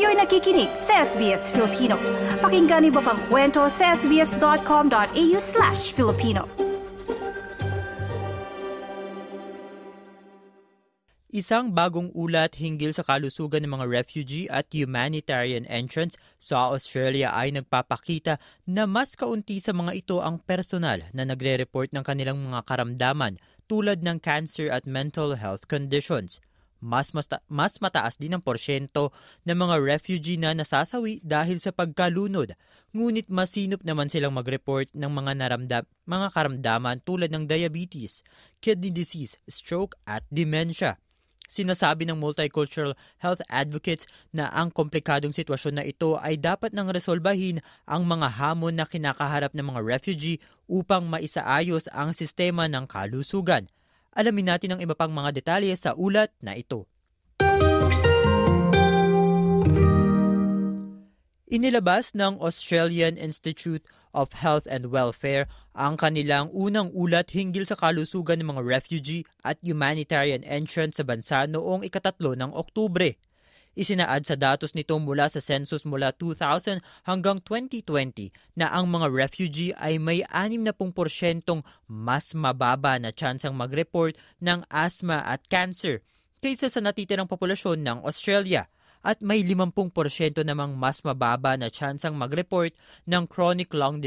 Kayo'y nakikinig sa SBS Filipino. Pakinggan niyo pa ang kwento sa sbs.com.au slash Filipino. Isang bagong ulat hinggil sa kalusugan ng mga refugee at humanitarian entrants sa Australia ay nagpapakita na mas kaunti sa mga ito ang personal na nagre-report ng kanilang mga karamdaman tulad ng cancer at mental health conditions. Mas, mas, mas mataas din ang porsyento ng mga refugee na nasasawi dahil sa pagkalunod, ngunit masinop naman silang mag-report ng mga, naramdam, mga karamdaman tulad ng diabetes, kidney disease, stroke at dementia. Sinasabi ng multicultural health advocates na ang komplikadong sitwasyon na ito ay dapat nang resolbahin ang mga hamon na kinakaharap ng mga refugee upang maisaayos ang sistema ng kalusugan. Alamin natin ang iba pang mga detalye sa ulat na ito. Inilabas ng Australian Institute of Health and Welfare ang kanilang unang ulat hinggil sa kalusugan ng mga refugee at humanitarian entrants sa bansa noong ikatatlo ng Oktubre. Isinaad sa datos nito mula sa census mula 2000 hanggang 2020 na ang mga refugee ay may 60% mas mababa na tsansang mag-report ng asthma at cancer kaysa sa natitirang populasyon ng Australia – at may 50% namang mas mababa na tsansang mag-report ng chronic lung,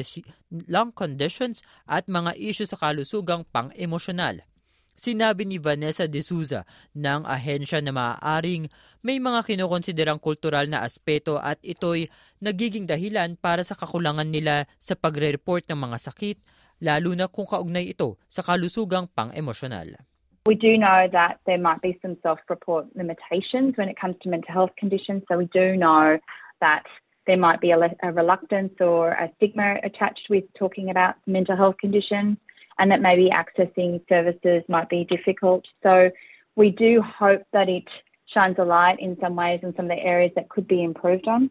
lung conditions at mga isyu sa kalusugang pang-emosyonal. Sinabi ni Vanessa De Souza ng ahensya na maaaring may mga kinukonsiderang kultural na aspeto at ito'y nagiging dahilan para sa kakulangan nila sa pagre-report ng mga sakit, lalo na kung kaugnay ito sa kalusugang pang-emosyonal. We do know that there might be some self report limitations when it comes to mental health conditions. So we do know that there might be a, a, reluctance or a stigma attached with talking about mental health conditions, and that maybe accessing services might be difficult. So we do hope that it shines a light in some ways in some of the areas that could be improved on.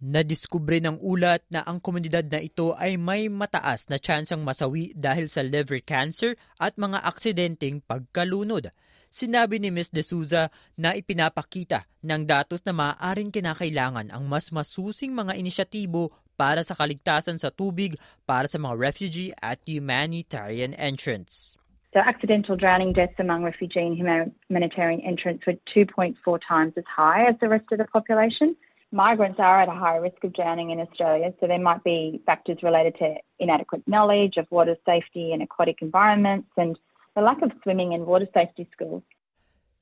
Nadiskubre ng ulat na ang komunidad na ito ay may mataas na tsansang masawi dahil sa liver cancer at mga aksidenteng pagkalunod. Sinabi ni Ms. De Souza na ipinapakita ng datos na maaaring kinakailangan ang mas masusing mga inisyatibo para sa kaligtasan sa tubig para sa mga refugee at humanitarian entrants. So accidental drowning deaths among refugee and humanitarian entrants were 2.4 times as high as the rest of the population. migrants are at a higher risk of drowning in Australia, so there might be factors related to inadequate knowledge of water safety and aquatic environments and the lack of swimming and water safety skills.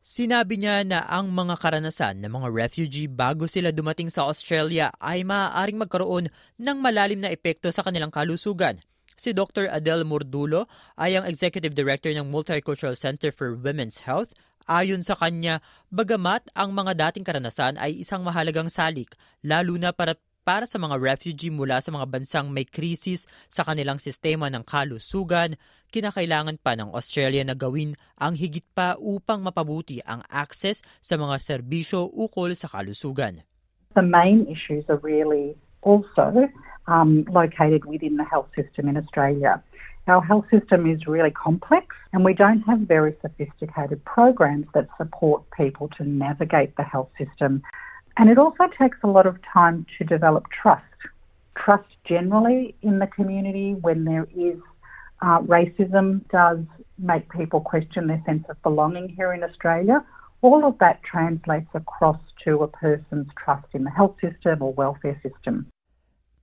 Sinabi niya na ang mga karanasan ng mga refugee bago sila dumating sa Australia ay maaaring magkaroon ng malalim na epekto sa kanilang kalusugan. Si Dr. Adele Mordulo ay ang Executive Director ng Multicultural Center for Women's Health Ayon sa kanya, bagamat ang mga dating karanasan ay isang mahalagang salik, lalo na para para sa mga refugee mula sa mga bansang may krisis sa kanilang sistema ng kalusugan, kinakailangan pa ng Australia na gawin ang higit pa upang mapabuti ang access sa mga serbisyo ukol sa kalusugan. The main issues are really also um, located within the health system in Australia. Our health system is really complex and we don't have very sophisticated programs that support people to navigate the health system. And it also takes a lot of time to develop trust. Trust generally in the community when there is uh, racism does make people question their sense of belonging here in Australia. All of that translates across to a person's trust in the health system or welfare system.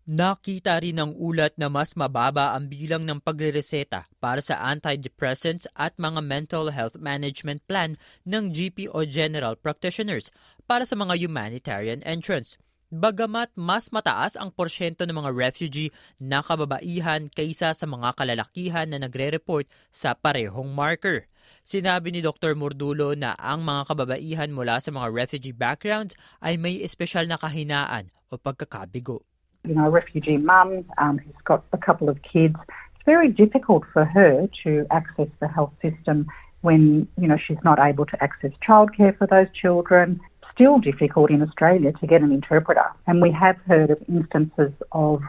Nakita rin ng ulat na mas mababa ang bilang ng pagrereseta para sa antidepressants at mga mental health management plan ng GP o general practitioners para sa mga humanitarian entrants. Bagamat mas mataas ang porsyento ng mga refugee na kababaihan kaysa sa mga kalalakihan na nagre-report sa parehong marker. Sinabi ni Dr. Mordulo na ang mga kababaihan mula sa mga refugee backgrounds ay may espesyal na kahinaan o pagkakabigo. you know, refugee mum um, who's got a couple of kids, it's very difficult for her to access the health system when, you know, she's not able to access childcare for those children. Still difficult in Australia to get an interpreter. And we have heard of instances of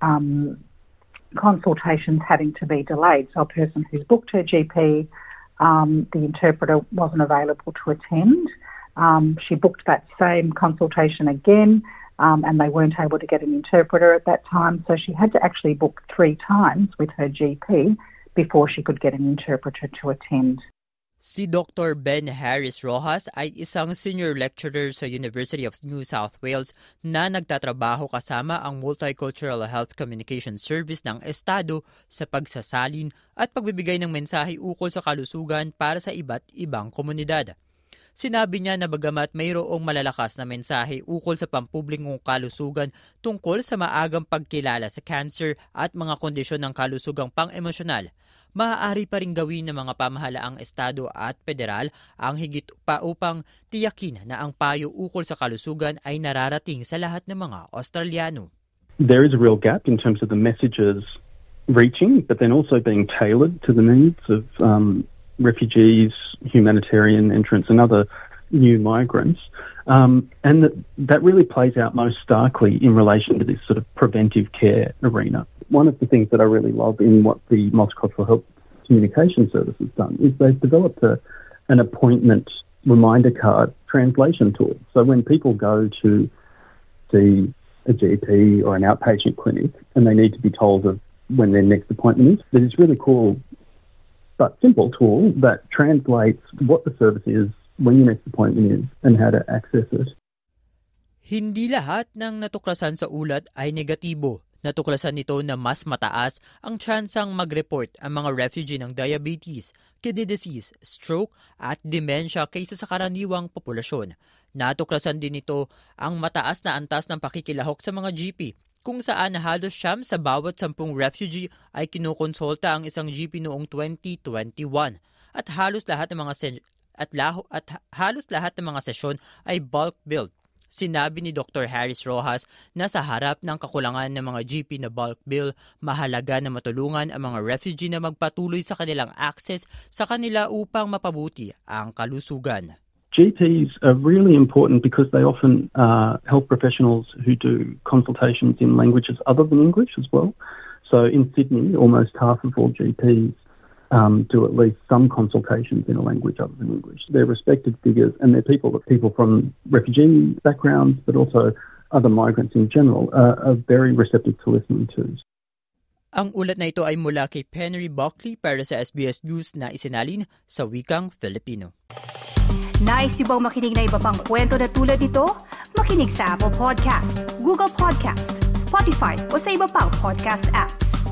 um, consultations having to be delayed. So a person who's booked her GP, um, the interpreter wasn't available to attend. Um, she booked that same consultation again, um, and they weren't able to get an interpreter at that time. So she had to actually book three times with her GP before she could get an interpreter to attend. Si Dr. Ben Harris Rojas ay isang senior lecturer sa University of New South Wales na nagtatrabaho kasama ang Multicultural Health Communication Service ng Estado sa pagsasalin at pagbibigay ng mensahe ukol sa kalusugan para sa iba't ibang komunidad. Sinabi niya na bagamat mayroong malalakas na mensahe ukol sa pampublikong kalusugan tungkol sa maagang pagkilala sa cancer at mga kondisyon ng kalusugang pang-emosyonal, maaari pa rin gawin ng mga pamahalaang estado at federal ang higit pa upang tiyakin na ang payo ukol sa kalusugan ay nararating sa lahat ng mga Australiano. There is a real gap in terms of the messages reaching, but then also being tailored to the needs of um, refugees, humanitarian entrants, and other new migrants. Um, and that, that really plays out most starkly in relation to this sort of preventive care arena. One of the things that I really love in what the Multicultural Health Communication Service has done is they've developed a, an appointment reminder card translation tool. So when people go to see a GP or an outpatient clinic and they need to be told of when their next appointment is, there's this really cool but simple tool that translates what the service is when your next appointment is and how to access it. Hindi lahat ng natuklasan sa ulat ay negatibo. Natuklasan nito na mas mataas ang tsansang mag-report ang mga refugee ng diabetes, kidney disease, stroke at dementia kaysa sa karaniwang populasyon. Natuklasan din ito ang mataas na antas ng pakikilahok sa mga GP kung saan halos siyam sa bawat sampung refugee ay kinukonsulta ang isang GP noong 2021 at halos lahat ng mga at, laho, at halos lahat ng mga sesyon ay bulk billed. Sinabi ni Dr. Harris Rojas na sa harap ng kakulangan ng mga GP na bulk bill, mahalaga na matulungan ang mga refugee na magpatuloy sa kanilang access sa kanila upang mapabuti ang kalusugan. GPs are really important because they often are health professionals who do consultations in languages other than English as well. So in Sydney, almost half of all GPs um, do at least some consultations in a language other than English. They're respected figures, and they're people that people from refugee backgrounds, but also other migrants in general, uh, are very receptive to listening to. Ang ulat na ito ay mula kay Henry Buckley para sa SBS News na isinalin sa wikang Filipino. Nice yung bang makinig na iba pang kwento na tulad ito? Makinig sa Apple Podcast, Google Podcast, Spotify o sa iba pang podcast apps.